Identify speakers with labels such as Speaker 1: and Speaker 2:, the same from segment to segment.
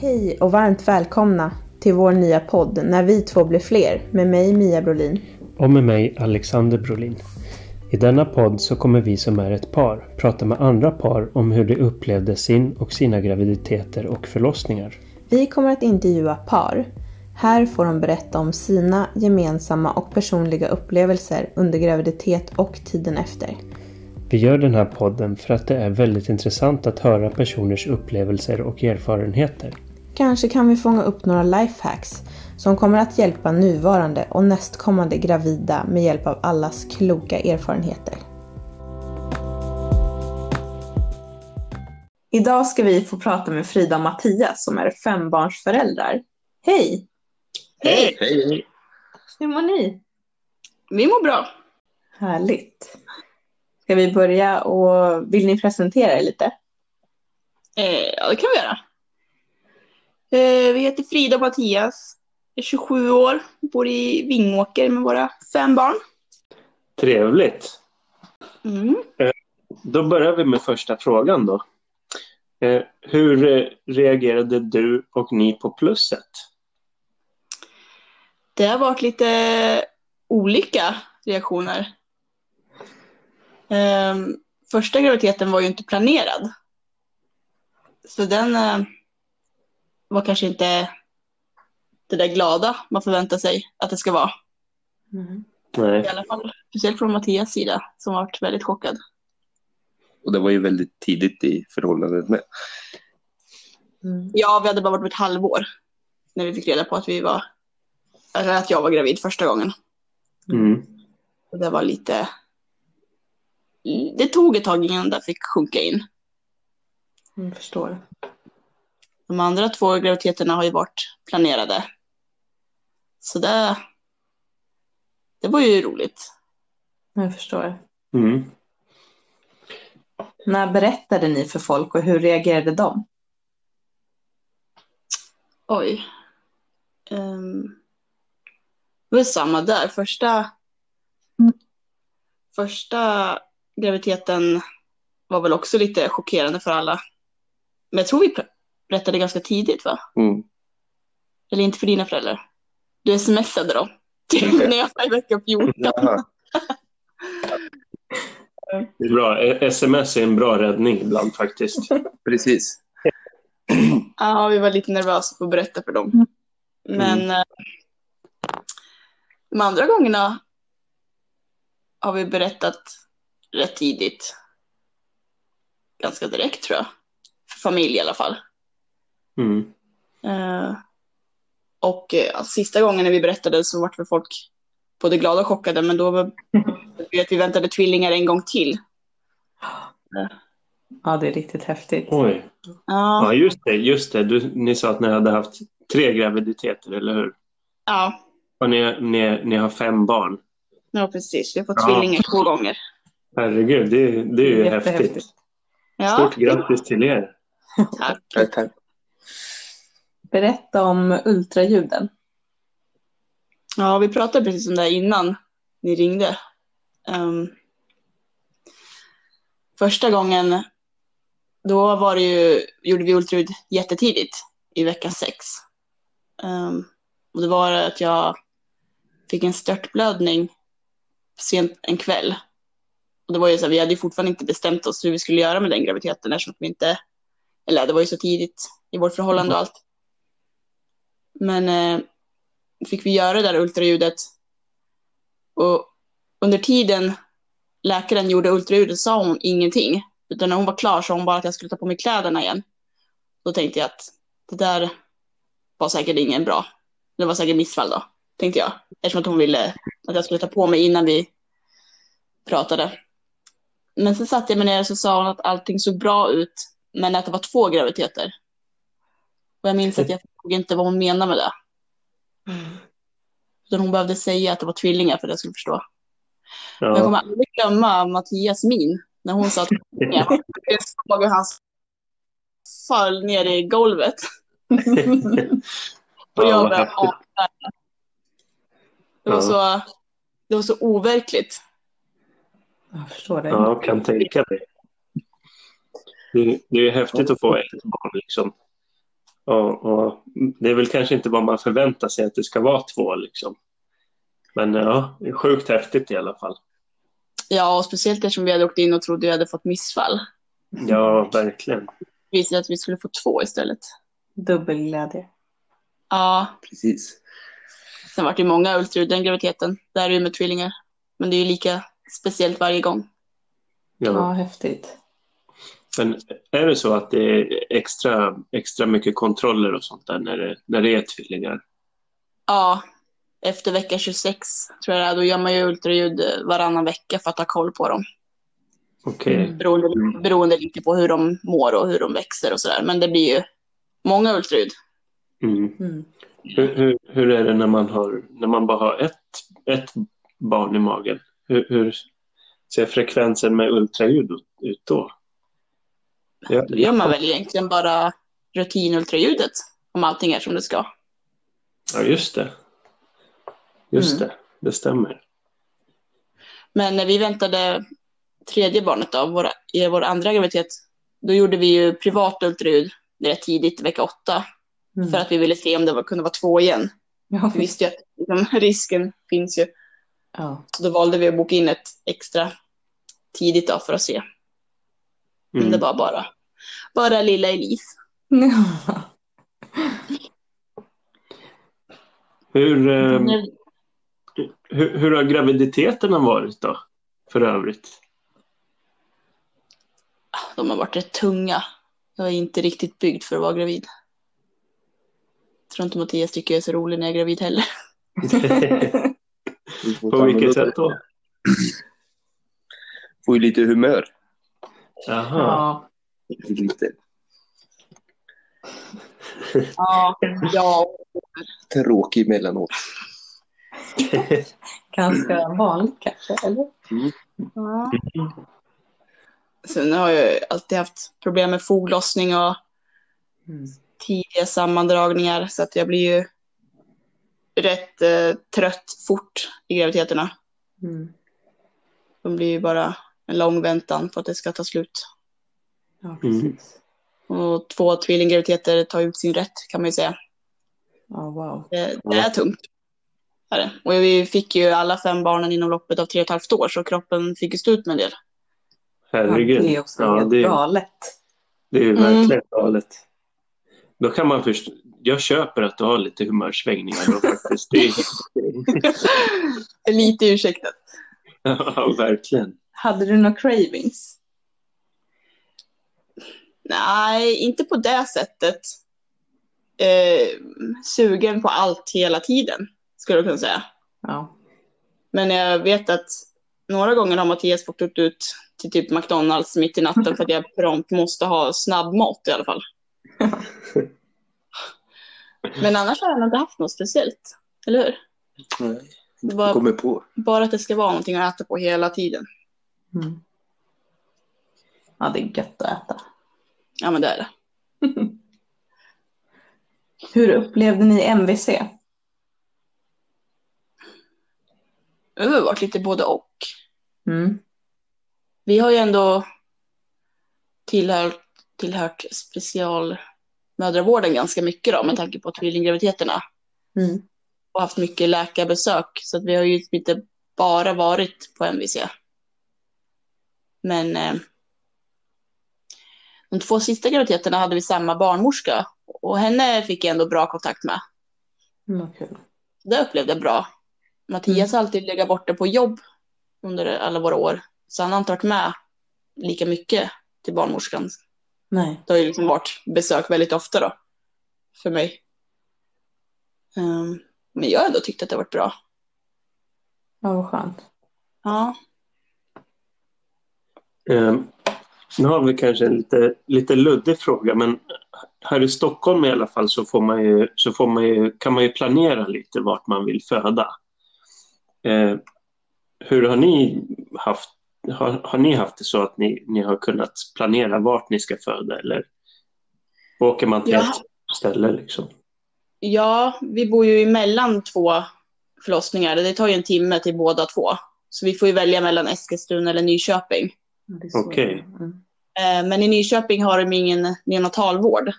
Speaker 1: Hej och varmt välkomna till vår nya podd När vi två blir fler med mig Mia Brolin.
Speaker 2: Och med mig Alexander Brolin. I denna podd så kommer vi som är ett par prata med andra par om hur de upplevde sin och sina graviditeter och förlossningar.
Speaker 1: Vi kommer att intervjua par. Här får de berätta om sina gemensamma och personliga upplevelser under graviditet och tiden efter.
Speaker 2: Vi gör den här podden för att det är väldigt intressant att höra personers upplevelser och erfarenheter.
Speaker 1: Kanske kan vi fånga upp några lifehacks som kommer att hjälpa nuvarande och nästkommande gravida med hjälp av allas kloka erfarenheter. Idag ska vi få prata med Frida och Mattias som är fembarnsföräldrar. Hej!
Speaker 3: Hej!
Speaker 4: Hej!
Speaker 1: Hur mår ni?
Speaker 3: Vi mår bra.
Speaker 1: Härligt. Ska vi börja och vill ni presentera er lite?
Speaker 3: Eh, ja, det kan vi göra. Eh, vi heter Frida och Mattias. är 27 år, bor i Vingåker med våra fem barn.
Speaker 2: Trevligt!
Speaker 3: Mm.
Speaker 2: Då börjar vi med första frågan då. Eh, hur eh, reagerade du och ni på plusset?
Speaker 3: Det har varit lite olika reaktioner. Eh, första graviditeten var ju inte planerad. Så den eh, var kanske inte det där glada man förväntar sig att det ska vara.
Speaker 1: Mm.
Speaker 2: Nej.
Speaker 3: I alla fall speciellt från Mattias sida som varit väldigt chockad.
Speaker 4: Och det var ju väldigt tidigt i förhållandet med.
Speaker 1: Mm.
Speaker 3: Ja, vi hade bara varit ett halvår när vi fick reda på att vi var, eller att jag var gravid första gången.
Speaker 2: Mm.
Speaker 3: Och det var lite, det tog ett tag innan det fick sjunka in.
Speaker 1: Jag förstår.
Speaker 3: De andra två graviditeterna har ju varit planerade. Så det, det var ju roligt.
Speaker 1: Jag förstår.
Speaker 2: Mm.
Speaker 1: När berättade ni för folk och hur reagerade de?
Speaker 3: Oj. Um, det var samma där. Första, första graviditeten var väl också lite chockerande för alla. Men jag tror vi berättade ganska tidigt va?
Speaker 4: Mm.
Speaker 3: Eller inte för dina föräldrar. Du smsade då. När jag var i vecka 14.
Speaker 4: Jaha.
Speaker 2: Det är bra. Sms är en bra räddning ibland faktiskt.
Speaker 4: Precis.
Speaker 3: Ja, vi var lite nervösa för att berätta för dem. Men eh, de andra gångerna har vi berättat rätt tidigt. Ganska direkt tror jag. För familj i alla fall.
Speaker 2: Mm.
Speaker 3: Eh, och eh, sista gången när vi berättade så vart väl folk både glada och chockade, men då var vi att vi väntade tvillingar en gång till.
Speaker 1: Ja, det är riktigt häftigt.
Speaker 2: Oj.
Speaker 3: Ja,
Speaker 2: Ja, just det. Just det. Du, ni sa att ni hade haft tre graviditeter, eller hur?
Speaker 3: ja,
Speaker 2: Och ni, ni, ni har fem barn.
Speaker 3: ja precis. Vi har fått
Speaker 2: Ja.
Speaker 3: tvillingar två gånger.
Speaker 2: Herregud, det, det är ju häftigt.
Speaker 3: Ja,
Speaker 2: Stort grattis till er.
Speaker 3: tack.
Speaker 4: Tack, tack.
Speaker 1: Berätta om ultraljuden.
Speaker 3: Ja, vi pratade precis om det här innan ni ringde. Um, första gången, då var det ju, gjorde vi ultraljud jättetidigt i vecka sex. Um, och det var att jag fick en störtblödning sent en kväll. Och det var ju så här, vi hade ju fortfarande inte bestämt oss hur vi skulle göra med den graviditeten eftersom vi inte, eller det var ju så tidigt i vårt förhållande och allt. Men eh, fick vi göra det där ultraljudet. Och under tiden läkaren gjorde ultraljudet sa hon ingenting. Utan när hon var klar sa hon bara att jag skulle ta på mig kläderna igen. Då tänkte jag att det där var säkert ingen bra. Det var säkert missfall då, tänkte jag. Eftersom att hon ville att jag skulle ta på mig innan vi pratade. Men sen satte jag mig ner och så sa hon att allting såg bra ut. Men att det var två graviditeter. Och jag minns att jag förstod inte vad hon menade med det. Utan hon behövde säga att det var tvillingar för att jag skulle förstå. Men jag
Speaker 2: Ja.
Speaker 3: kommer aldrig glömma Mattias min när hon sa att tvillingar. Jag såg hur han föll ner i golvet. Och
Speaker 2: Ja,
Speaker 3: jag började ana. Det var,
Speaker 2: Ja.
Speaker 3: så, det var så overkligt.
Speaker 1: Jag förstår det.
Speaker 2: Ja, kan tänka mig. Det, det är ju häftigt att få ett barn liksom. Och, och det är väl kanske inte vad man förväntar sig att det ska vara två liksom. Men ja, det är sjukt häftigt i alla fall.
Speaker 3: Ja, och speciellt eftersom vi hade åkt in och trodde vi hade fått missfall.
Speaker 2: Ja, verkligen.
Speaker 3: Det visade att vi skulle få två istället.
Speaker 1: Dubbelglädje.
Speaker 3: Ja,
Speaker 4: Precis.
Speaker 3: sen var det många ultraljud den graviditeten. Där är det ju med tvillingar. Men det är ju lika speciellt varje gång.
Speaker 1: Ja,
Speaker 2: Ja.
Speaker 1: häftigt.
Speaker 2: Men är det så att det är extra, extra mycket kontroller och sånt där när det, när det är tvillingar?
Speaker 3: Ja, efter vecka 26 tror jag det är, då gör man ju ultraljud varannan vecka för att ha koll på dem.
Speaker 2: Okej.
Speaker 3: Beroende,
Speaker 4: Mm.
Speaker 3: beroende lite på hur de mår och hur de växer och sådär. Men det blir ju många ultraljud.
Speaker 2: Mm.
Speaker 1: Mm.
Speaker 2: Hur, hur, hur är det när man, har, när man bara har ett, ett barn i magen? Hur, hur ser frekvensen med ultraljud ut då? Ja,
Speaker 3: Då gör man väl egentligen bara rutinultraljudet om allting är som det ska.
Speaker 2: ja just det. Just
Speaker 1: Mm.
Speaker 2: det, det stämmer.
Speaker 3: Men när vi väntade tredje barnet då, våra, i vår andra graviditet, då gjorde vi ju privat ultraljud rätt tidigt, vecka åtta,
Speaker 1: Mm.
Speaker 3: för att vi ville se om det var, kunde vara två igen.
Speaker 1: Ja,
Speaker 3: Vi visste ju att liksom, risken finns ju.
Speaker 1: ja.
Speaker 3: Så då valde vi att boka in ett extra tidigt då för att se. Men
Speaker 2: Mm.
Speaker 3: det var bara, bara lilla Elise.
Speaker 2: Hur, eh, hur, hur har graviditeterna varit då? För övrigt?
Speaker 3: De har varit rätt tunga. Jag är inte riktigt byggd för att vara gravid. Jag tror inte Mattias tycker jag är så rolig när jag är gravid heller.
Speaker 2: På vilket sätt då?
Speaker 4: Får ju lite humör.
Speaker 2: Jaha.
Speaker 1: ja.
Speaker 4: Lite
Speaker 3: Ja, ja.
Speaker 4: tråkig emellanåt.
Speaker 1: Ganska vanligt kanske, eller?
Speaker 3: ja. Sen har jag alltid haft problem med foglossning och
Speaker 1: Mm.
Speaker 3: tidiga sammandragningar så att jag blir ju rätt eh, trött fort i graviditeterna.
Speaker 1: Mm.
Speaker 3: De blir ju bara en lång väntan på att det ska ta slut.
Speaker 1: Ja, precis.
Speaker 3: Och två tvillinggraviditeter tar ut sin rätt kan man ju säga.
Speaker 1: Ja, wow.
Speaker 3: Det, det är tungt. Och vi fick ju alla fem barnen inom loppet av tre och ett halvt år så kroppen fick ju stå ut med en del.
Speaker 2: Herregud.
Speaker 1: Det är också
Speaker 2: Ja,
Speaker 1: helt
Speaker 2: det,
Speaker 1: galet.
Speaker 2: det är ju
Speaker 3: Mm.
Speaker 2: verkligen galet. Då kan man först... Jag köper att du har lite humörsvängningar då faktiskt. Det är,
Speaker 3: Lite ursäktat.
Speaker 2: ja, verkligen.
Speaker 1: Hade du några cravings?
Speaker 3: Nej, inte på det sättet. Eh, sugen på allt hela tiden, skulle jag kunna säga.
Speaker 1: Ja.
Speaker 3: Men jag vet att några gånger har Mattias fått upp ut till typ McDonalds mitt i natten för att jag prompt måste ha snabbmat i alla fall. Men annars har jag nog inte haft något speciellt. Eller hur?
Speaker 4: Nej,
Speaker 3: var
Speaker 4: kommer på.
Speaker 3: bara att det ska vara någonting att äta på hela tiden.
Speaker 1: Mm. Ja, det är gött att äta.
Speaker 3: Ja, men det är det.
Speaker 1: Hur upplevde ni MVC?
Speaker 3: Det har varit lite både och.
Speaker 1: Mm.
Speaker 3: Vi har ju ändå tillhört, tillhört specialmödravården ganska mycket då, med tanke på tvillinggraviditeterna.
Speaker 1: Mm.
Speaker 3: Och haft mycket läkarbesök, så att vi har ju inte bara varit på MVC. Men eh, de två sista graviditeterna hade vi samma barnmorska och henne fick jag ändå bra kontakt med.
Speaker 1: Mm, kul.
Speaker 3: Det upplevde jag bra. Mattias har alltid legat borta på jobb under alla våra år, så han har inte varit med lika mycket till barnmorskan.
Speaker 1: Nej.
Speaker 3: Det har ju liksom varit besök väldigt ofta då, för mig. Ehm, men jag har ändå tyckt att det har varit bra.
Speaker 1: Ja, vad skönt.
Speaker 3: Ja,
Speaker 2: Eh, nu har vi kanske en lite, lite luddig fråga, men här i Stockholm i alla fall så, får man ju, så får man ju, kan man ju planera lite vart man vill föda. Eh, hur har ni haft har, har ni haft det så att ni, ni har kunnat planera vart ni ska föda eller åker man till
Speaker 3: Ja.
Speaker 2: ett ställe liksom?
Speaker 3: ja, vi bor ju emellan två förlossningar. Det tar ju en timme till båda två. Så vi får ju välja mellan Eskilstuna eller Nyköping.
Speaker 2: Okej.
Speaker 1: Mm.
Speaker 3: Eh, Men i Nyköping har de ingen neonatalvård.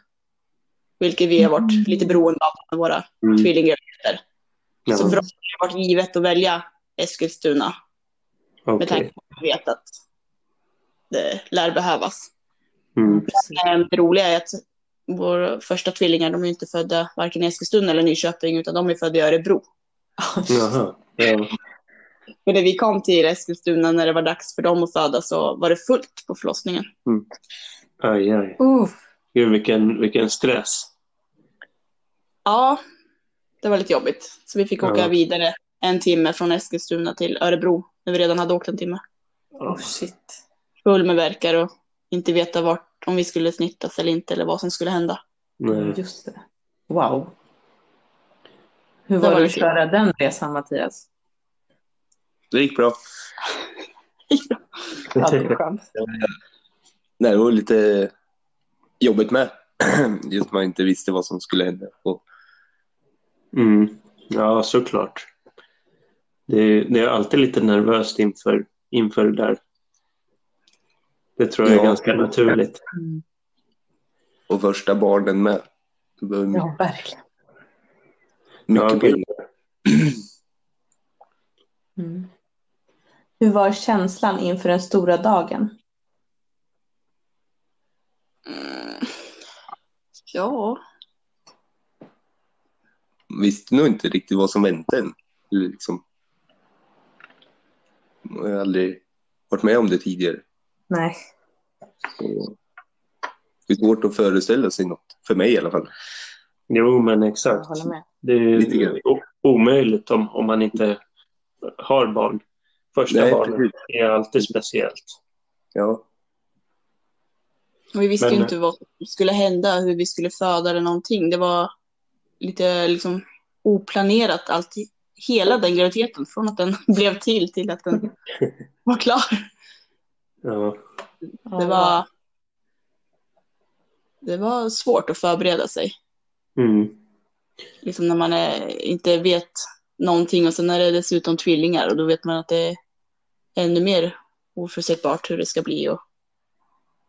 Speaker 3: vilket vi har varit lite beroende av med våra
Speaker 2: Mm.
Speaker 3: tvillinggraviditeter.
Speaker 2: Ja,
Speaker 3: Så för oss har det varit givet att välja Eskilstuna med
Speaker 2: okej.
Speaker 3: tanke på att vi vet att det lär behövas.
Speaker 2: Mm.
Speaker 3: Eh, Det roliga är att våra första tvillingar, de är inte födda varken i Eskilstuna eller Nyköping, utan de är födda i Örebro.
Speaker 2: Jaha. Ja.
Speaker 3: För när vi kom till Eskilstuna när det var dags för dem att föda så var det fullt på förlossningen.
Speaker 2: Aj, aj.
Speaker 1: Uff.
Speaker 2: Gud, vilken, vilken stress.
Speaker 3: Ja, det var lite jobbigt. Så vi fick åka
Speaker 2: Ja.
Speaker 3: vidare en timme från Eskilstuna till Örebro när vi redan hade åkt en timme.
Speaker 1: Oh, shit.
Speaker 3: Full med verkar och inte veta vart, om vi skulle snittas eller inte eller vad som skulle hända.
Speaker 2: Nej.
Speaker 1: Just det. Wow. Hur
Speaker 3: Det
Speaker 1: var
Speaker 3: var
Speaker 1: det att köra den resan Mattias?
Speaker 4: Det gick bra.
Speaker 1: Alltid skönt.
Speaker 4: Nej, det var lite jobbigt med. Just att man inte visste vad som skulle hända. Och
Speaker 2: Mm. Ja, såklart. Det är, det är alltid lite nervöst inför, inför det där. Det tror jag är
Speaker 4: Ja.
Speaker 2: ganska naturligt.
Speaker 1: Mm.
Speaker 4: Och första barnen med.
Speaker 1: Ja, verkligen.
Speaker 4: mycket
Speaker 2: Ja,
Speaker 4: en gång.
Speaker 1: Mm. Hur var känslan inför den stora dagen?
Speaker 3: Mm. Ja,
Speaker 4: Visste nog inte riktigt vad som väntade en. Liksom. Jag har aldrig varit med om det tidigare.
Speaker 1: Nej.
Speaker 4: Så det är svårt att föreställa sig något. För mig i alla fall.
Speaker 2: Jo, men
Speaker 1: Jag
Speaker 2: exakt.
Speaker 1: håller med.
Speaker 2: Det är omöjligt om, om man inte har barn. Första
Speaker 4: Nej,
Speaker 2: barnet
Speaker 4: precis.
Speaker 2: är alltid speciellt.
Speaker 4: Ja.
Speaker 3: och vi visste
Speaker 2: Men-
Speaker 3: ju inte vad som skulle hända, hur vi skulle föda eller någonting. Det var lite liksom oplanerat allt, hela den graviditeten, från att den blev till till att den var klar.
Speaker 2: Ja.
Speaker 3: Det var, det var svårt att förbereda sig.
Speaker 2: Mm.
Speaker 3: Liksom när man är, inte vet någonting och sen är det dessutom tvillingar och då vet man att det är ännu mer oförutsägbart hur det ska bli. Och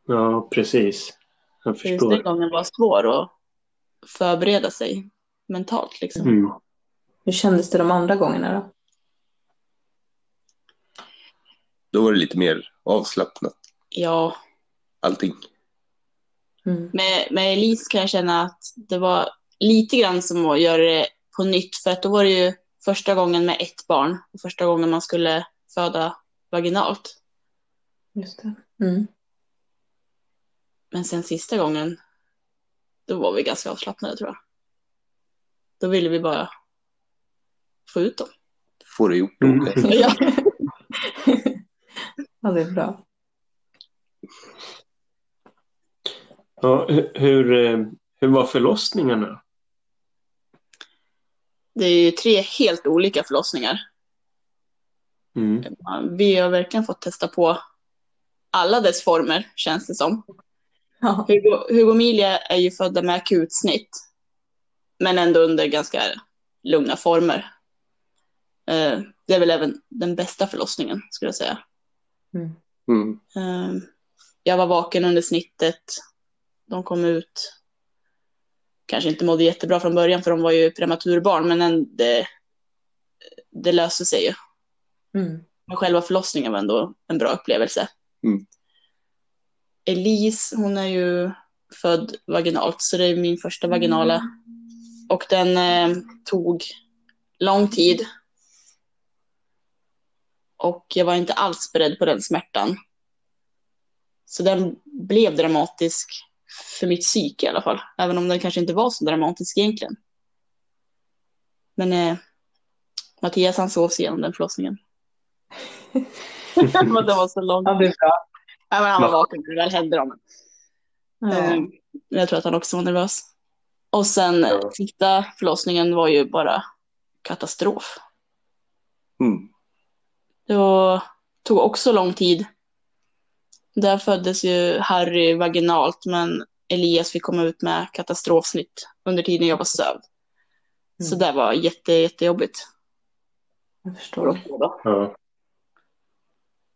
Speaker 2: ja, precis. Jag
Speaker 3: för just den
Speaker 2: förstår.
Speaker 3: gången var svår att förbereda sig mentalt. Liksom.
Speaker 2: Mm.
Speaker 1: Hur kändes det de andra gångerna då?
Speaker 4: Då var det lite mer avslappnat.
Speaker 3: Ja,
Speaker 4: Allting.
Speaker 1: Mm.
Speaker 3: med, med Elise kan jag känna att det var lite grann som att göra det på nytt för att då var det ju första gången med ett barn och första gången man skulle föda vaginalt.
Speaker 1: Just det. Mm.
Speaker 3: Men sen sista gången, då var vi ganska avslappnade tror jag. Då ville vi bara få ut dem.
Speaker 4: Får det gjort.
Speaker 2: Mm.
Speaker 3: Ja.
Speaker 1: ja, det är bra.
Speaker 2: Ja, hur, hur, eh, hur var förlossningarna?
Speaker 3: Det är ju tre helt olika förlossningar.
Speaker 2: Mm.
Speaker 3: Vi har verkligen fått testa på alla dess former, känns det som.
Speaker 1: Ja.
Speaker 3: Hugo, Hugo och Emilia är ju födda med akutsnitt, men ändå under ganska lugna former. Eh, Det är väl även den bästa förlossningen, skulle jag säga.
Speaker 1: Mm.
Speaker 4: Mm.
Speaker 3: Eh, Jag var vaken under snittet. De kom ut. Kanske inte mådde jättebra från början för de var ju prematurbarn, men en- det, det löste sig ju.
Speaker 1: Mm.
Speaker 3: Men själva förlossningen var ändå en bra upplevelse.
Speaker 4: Mm.
Speaker 3: Elise, hon är ju född vaginalt, så det är min första vaginala. Och den eh, tog lång tid. Och jag var inte alls beredd på den smärtan. Så den blev dramatisk för mitt psyke i alla fall. Även om den kanske inte var så dramatisk egentligen. Men eh, Mattias han sov sig igenom den förlossningen. Men det var så långt.
Speaker 1: Ja, det är bra.
Speaker 3: Ja, men han var
Speaker 2: Va?
Speaker 3: vaken när det väl hände. Dem.
Speaker 1: Ja.
Speaker 3: Eh, Jag tror att han också var nervös. Och sen
Speaker 2: Ja.
Speaker 3: ja. sista förlossningen var ju bara katastrof.
Speaker 4: Mm.
Speaker 3: Det var, tog också lång tid. Där föddes ju Harry vaginalt men Elias fick komma ut med katastrofsnitt under tiden jag var sövd. Så
Speaker 1: Mm.
Speaker 3: det var jätte, jättejobbigt.
Speaker 1: Jag förstår.
Speaker 2: Ja.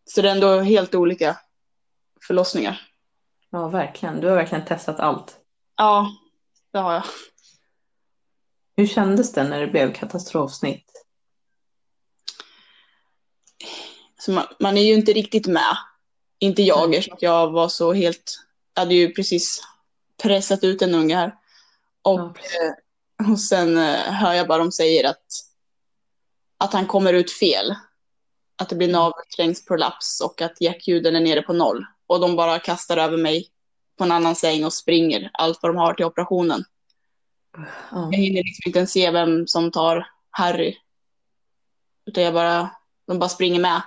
Speaker 3: Så det är ändå helt olika förlossningar.
Speaker 1: Ja, verkligen. Du har verkligen testat allt.
Speaker 3: Ja, det har jag.
Speaker 1: Hur kändes det när det blev katastrofsnitt?
Speaker 3: Så man, man är ju inte riktigt med. Inte jag, eftersom jag var så helt... Jag hade ju precis pressat ut en unge här. Och,
Speaker 1: Ja.
Speaker 3: eh, och sen eh, hör jag bara de säger att, att han kommer ut fel. Att det blir navelsträngsprolaps och att hjärtljuden är nere på noll. Och de bara kastar över mig på en annan säng och springer allt vad de har till operationen.
Speaker 1: Ja.
Speaker 3: Jag hinner liksom inte ens se vem som tar Harry. Utan jag bara, de bara springer med.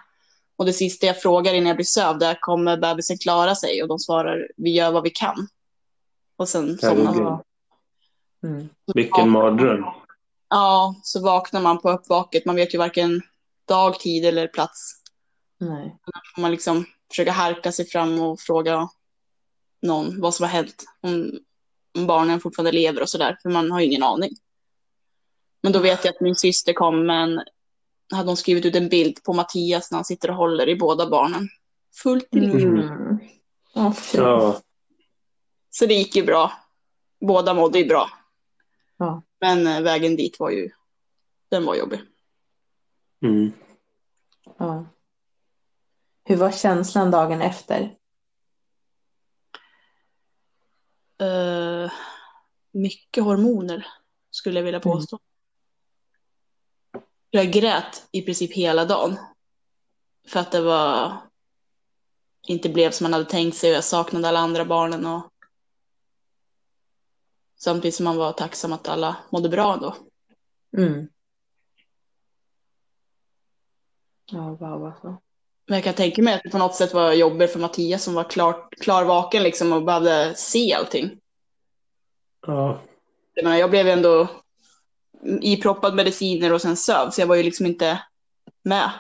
Speaker 3: Och det sista jag frågar innan jag blir sövd är, kommer bebisen klara sig? Och de svarar, vi gör vad vi kan. Och sen somnar man.
Speaker 1: Mm.
Speaker 2: Vilken mardröm.
Speaker 3: Ja, så vaknar man på uppvaket. Man vet ju varken dag, tid eller plats.
Speaker 1: Nej.
Speaker 3: Får man liksom försöka harka sig fram och fråga någon vad som har hänt. Om, om barnen fortfarande lever och sådär. För man har ju ingen aning. Men då vet jag att min syster kom men hade hon skrivit ut en bild på Mattias när han sitter och håller i båda barnen. Fullt i liv.
Speaker 1: Mm. Fy.
Speaker 2: Ja,
Speaker 3: Så det gick ju bra. Båda mådde ju bra.
Speaker 1: Ja.
Speaker 3: Men eh, vägen dit var ju, den var jobbig.
Speaker 2: mm.
Speaker 1: Ja. Hur var känslan dagen efter?
Speaker 3: Eh, mycket hormoner skulle jag vilja påstå. Jag grät i princip hela dagen. För att det var inte blev som man hade tänkt sig och jag saknade alla andra barnen. Och... Samtidigt som man var tacksam att alla mådde bra då.
Speaker 1: Mm. Ja, wow alltså.
Speaker 3: Men jag kan tänka mig att det på något sätt var jobbigt för Mattias som var klar, klar vaken liksom och behövde se allting.
Speaker 2: ja.
Speaker 3: Jag, menar, jag blev ändå iproppad mediciner och sen sövd, så jag var ju liksom inte med.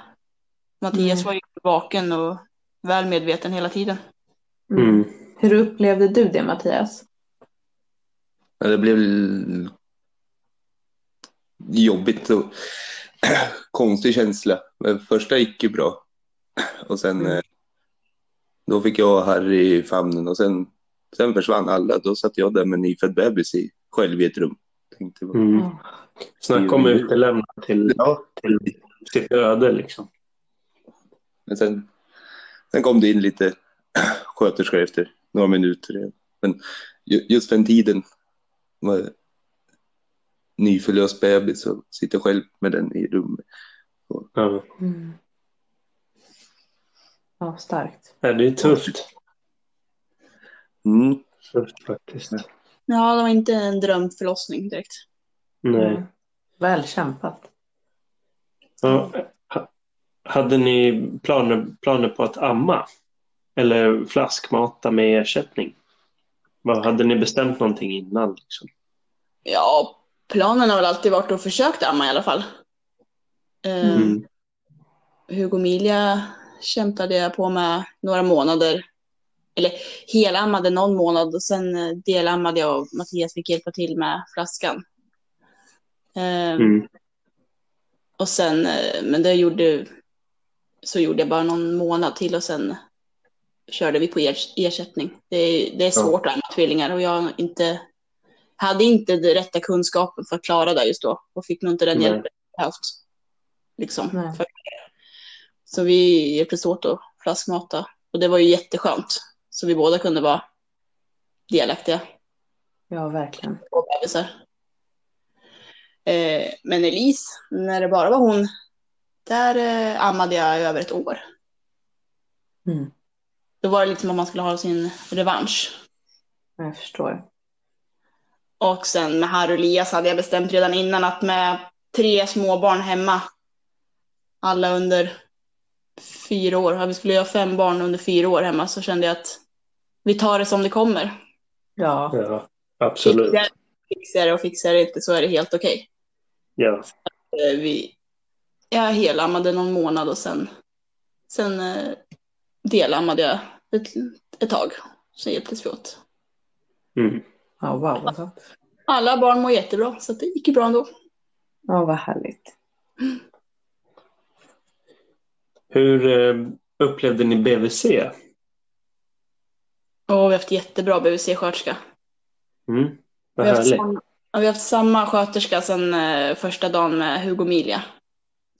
Speaker 3: Mattias
Speaker 1: Nej.
Speaker 3: var ju vaken och väl medveten hela tiden.
Speaker 2: Mm.
Speaker 1: Hur upplevde du det Mattias?
Speaker 4: Ja, det blev jobbigt och konstig känsla. Men första gick ju bra. Och sen
Speaker 1: Mm.
Speaker 4: eh, då fick jag Harry i famnen och sen, sen försvann alla. Då satt jag där med en nyfödd bebis i, själv i ett rum. Tänkte, bara,
Speaker 2: Mm. Snacka om utelämnad till,
Speaker 4: ja,
Speaker 2: till sitt öde liksom.
Speaker 4: men sen, sen kom det in lite sköterskor efter några minuter. Men ju- just den tiden var nyförlöst bebis och sitter själv med den i rummet.
Speaker 2: Ja.
Speaker 1: Mm. Ja, starkt.
Speaker 2: Ja, det är tufft.
Speaker 4: Mm.
Speaker 2: Tufft faktiskt.
Speaker 3: Ja, det var inte en drömförlossning direkt.
Speaker 2: Nej.
Speaker 1: Mm. Väl kämpat.
Speaker 2: Ja. ha- Hade ni planer, planer på att amma? Eller flaskmata med ersättning? Vad, hade ni bestämt någonting innan? Liksom?
Speaker 3: Ja, planen har väl alltid varit att försöka amma i alla fall. Eh,
Speaker 2: Mm.
Speaker 3: Hugo Emilia kämpade jag på med några månader. Eller helammade någon månad och sen eh, delammade jag och Mattias fick hjälpa till med flaskan. Eh,
Speaker 2: Mm.
Speaker 3: Och sen, eh, men det gjorde, så gjorde jag bara någon månad till och sen körde vi på ers- ersättning. Det är, det är svårt att amma tvillingar och jag inte, hade inte den rätta kunskapen för att klara det just då och fick nog inte den
Speaker 2: Nej.
Speaker 3: hjälpen jag behövt. Liksom. Så vi hjälptes åt att flaskmata och det var ju jätteskönt. Så vi båda kunde vara delaktiga
Speaker 1: Ja, verkligen.
Speaker 3: och bebisar. Eh, men Elise, när det bara var hon, där eh, ammade jag i över ett år.
Speaker 1: Mm.
Speaker 3: Då var det liksom om man skulle ha sin revansch.
Speaker 1: Jag förstår.
Speaker 3: Och sen med Harry och Elias hade jag bestämt redan innan att med tre småbarn hemma, alla under fyra år, vi skulle ha fem barn under fyra år hemma, så kände jag att vi tar det som det kommer.
Speaker 1: Ja,
Speaker 2: Ja, absolut.
Speaker 3: Fixar- Fixar det och fixar det inte så är det helt okej.
Speaker 2: Ja.
Speaker 3: Eh, vi, jag helammade någon månad och sen, sen eh, delammade jag ett, ett tag. Så hjälptes vi åt.
Speaker 2: Mm.
Speaker 1: ja wow alltså.
Speaker 3: Alla barn mår jättebra, så det gick ju bra ändå.
Speaker 1: Ja, vad härligt.
Speaker 2: Hur eh, upplevde ni BVC?
Speaker 3: Och vi har haft jättebra BVC-sköterska.
Speaker 2: Mm. Vad
Speaker 3: Vi har, haft samma, ja, vi har haft samma sköterska sedan eh, första dagen med Hugo Milia.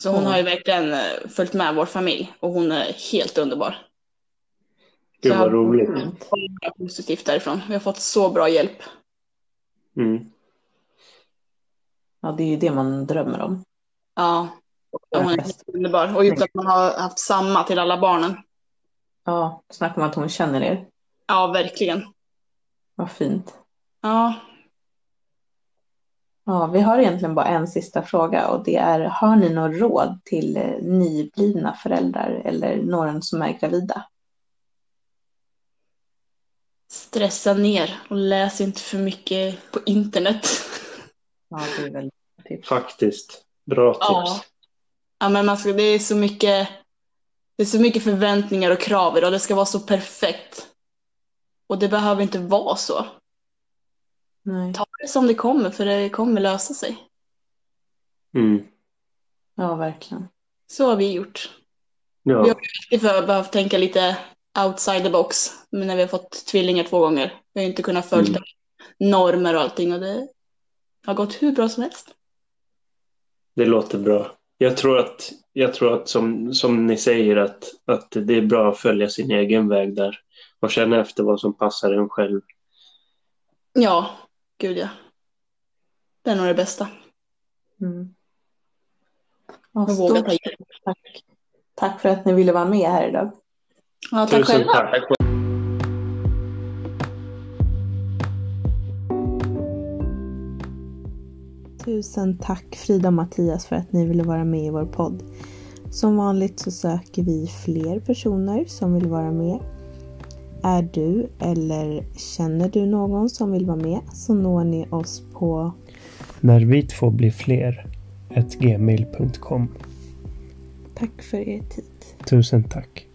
Speaker 3: Så hon
Speaker 1: Mm.
Speaker 3: har ju verkligen eh, följt med vår familj och hon är helt underbar.
Speaker 2: Gud vad roligt.
Speaker 3: Bara positivt därifrån. Vi har fått så bra hjälp.
Speaker 2: Mm.
Speaker 1: Ja, det är ju det man drömmer om.
Speaker 3: Ja, och hon är helt underbar. Och just att man har haft samma till alla barnen.
Speaker 1: Ja, snacka om att hon känner er.
Speaker 3: Ja, verkligen.
Speaker 1: Vad fint.
Speaker 3: Ja,
Speaker 1: Ja, vi har egentligen bara en sista fråga och det är, har ni något råd till eh, nyblivna föräldrar eller någon som är gravida?
Speaker 3: stressa ner och läs inte för mycket på internet.
Speaker 1: Ja, det är väl tips.
Speaker 2: Faktiskt. Bra tips.
Speaker 3: Ja. Ja, men man ska, det är så mycket det är så mycket förväntningar och krav idag. Det ska vara så perfekt. Och det behöver inte vara så.
Speaker 1: Nej.
Speaker 3: Ta det som det kommer, för det kommer lösa sig.
Speaker 2: Mm.
Speaker 1: Ja, verkligen.
Speaker 3: Så har vi gjort.
Speaker 2: Ja.
Speaker 3: Vi har för- behövt tänka lite outside the box. Men när vi har fått tvillingar två gånger. Vi har inte kunnat följa
Speaker 2: Mm.
Speaker 3: normer och allting. Och det har gått hur bra som helst.
Speaker 2: Det låter bra. Jag tror att, jag tror att som, som ni säger att, att det är bra att följa sin egen väg där och känna efter vad som passar en själv.
Speaker 3: Ja, gud ja. Det är nog det bästa.
Speaker 1: Mm.
Speaker 3: Och våga
Speaker 1: stort
Speaker 3: ta hjälp.
Speaker 1: tack. Tack för att ni ville vara med här idag.
Speaker 3: Ja, tack
Speaker 2: Tusen
Speaker 3: själva.
Speaker 2: tack.
Speaker 1: Tusen tack Frida och Mattias för att ni ville vara med i vår podd. Som vanligt så söker vi fler personer som vill vara med. Är du eller känner du någon som vill vara med så når ni oss på
Speaker 5: När vi två blir fler. Gmail.com.
Speaker 1: Tack för er tid.
Speaker 5: Tusen tack.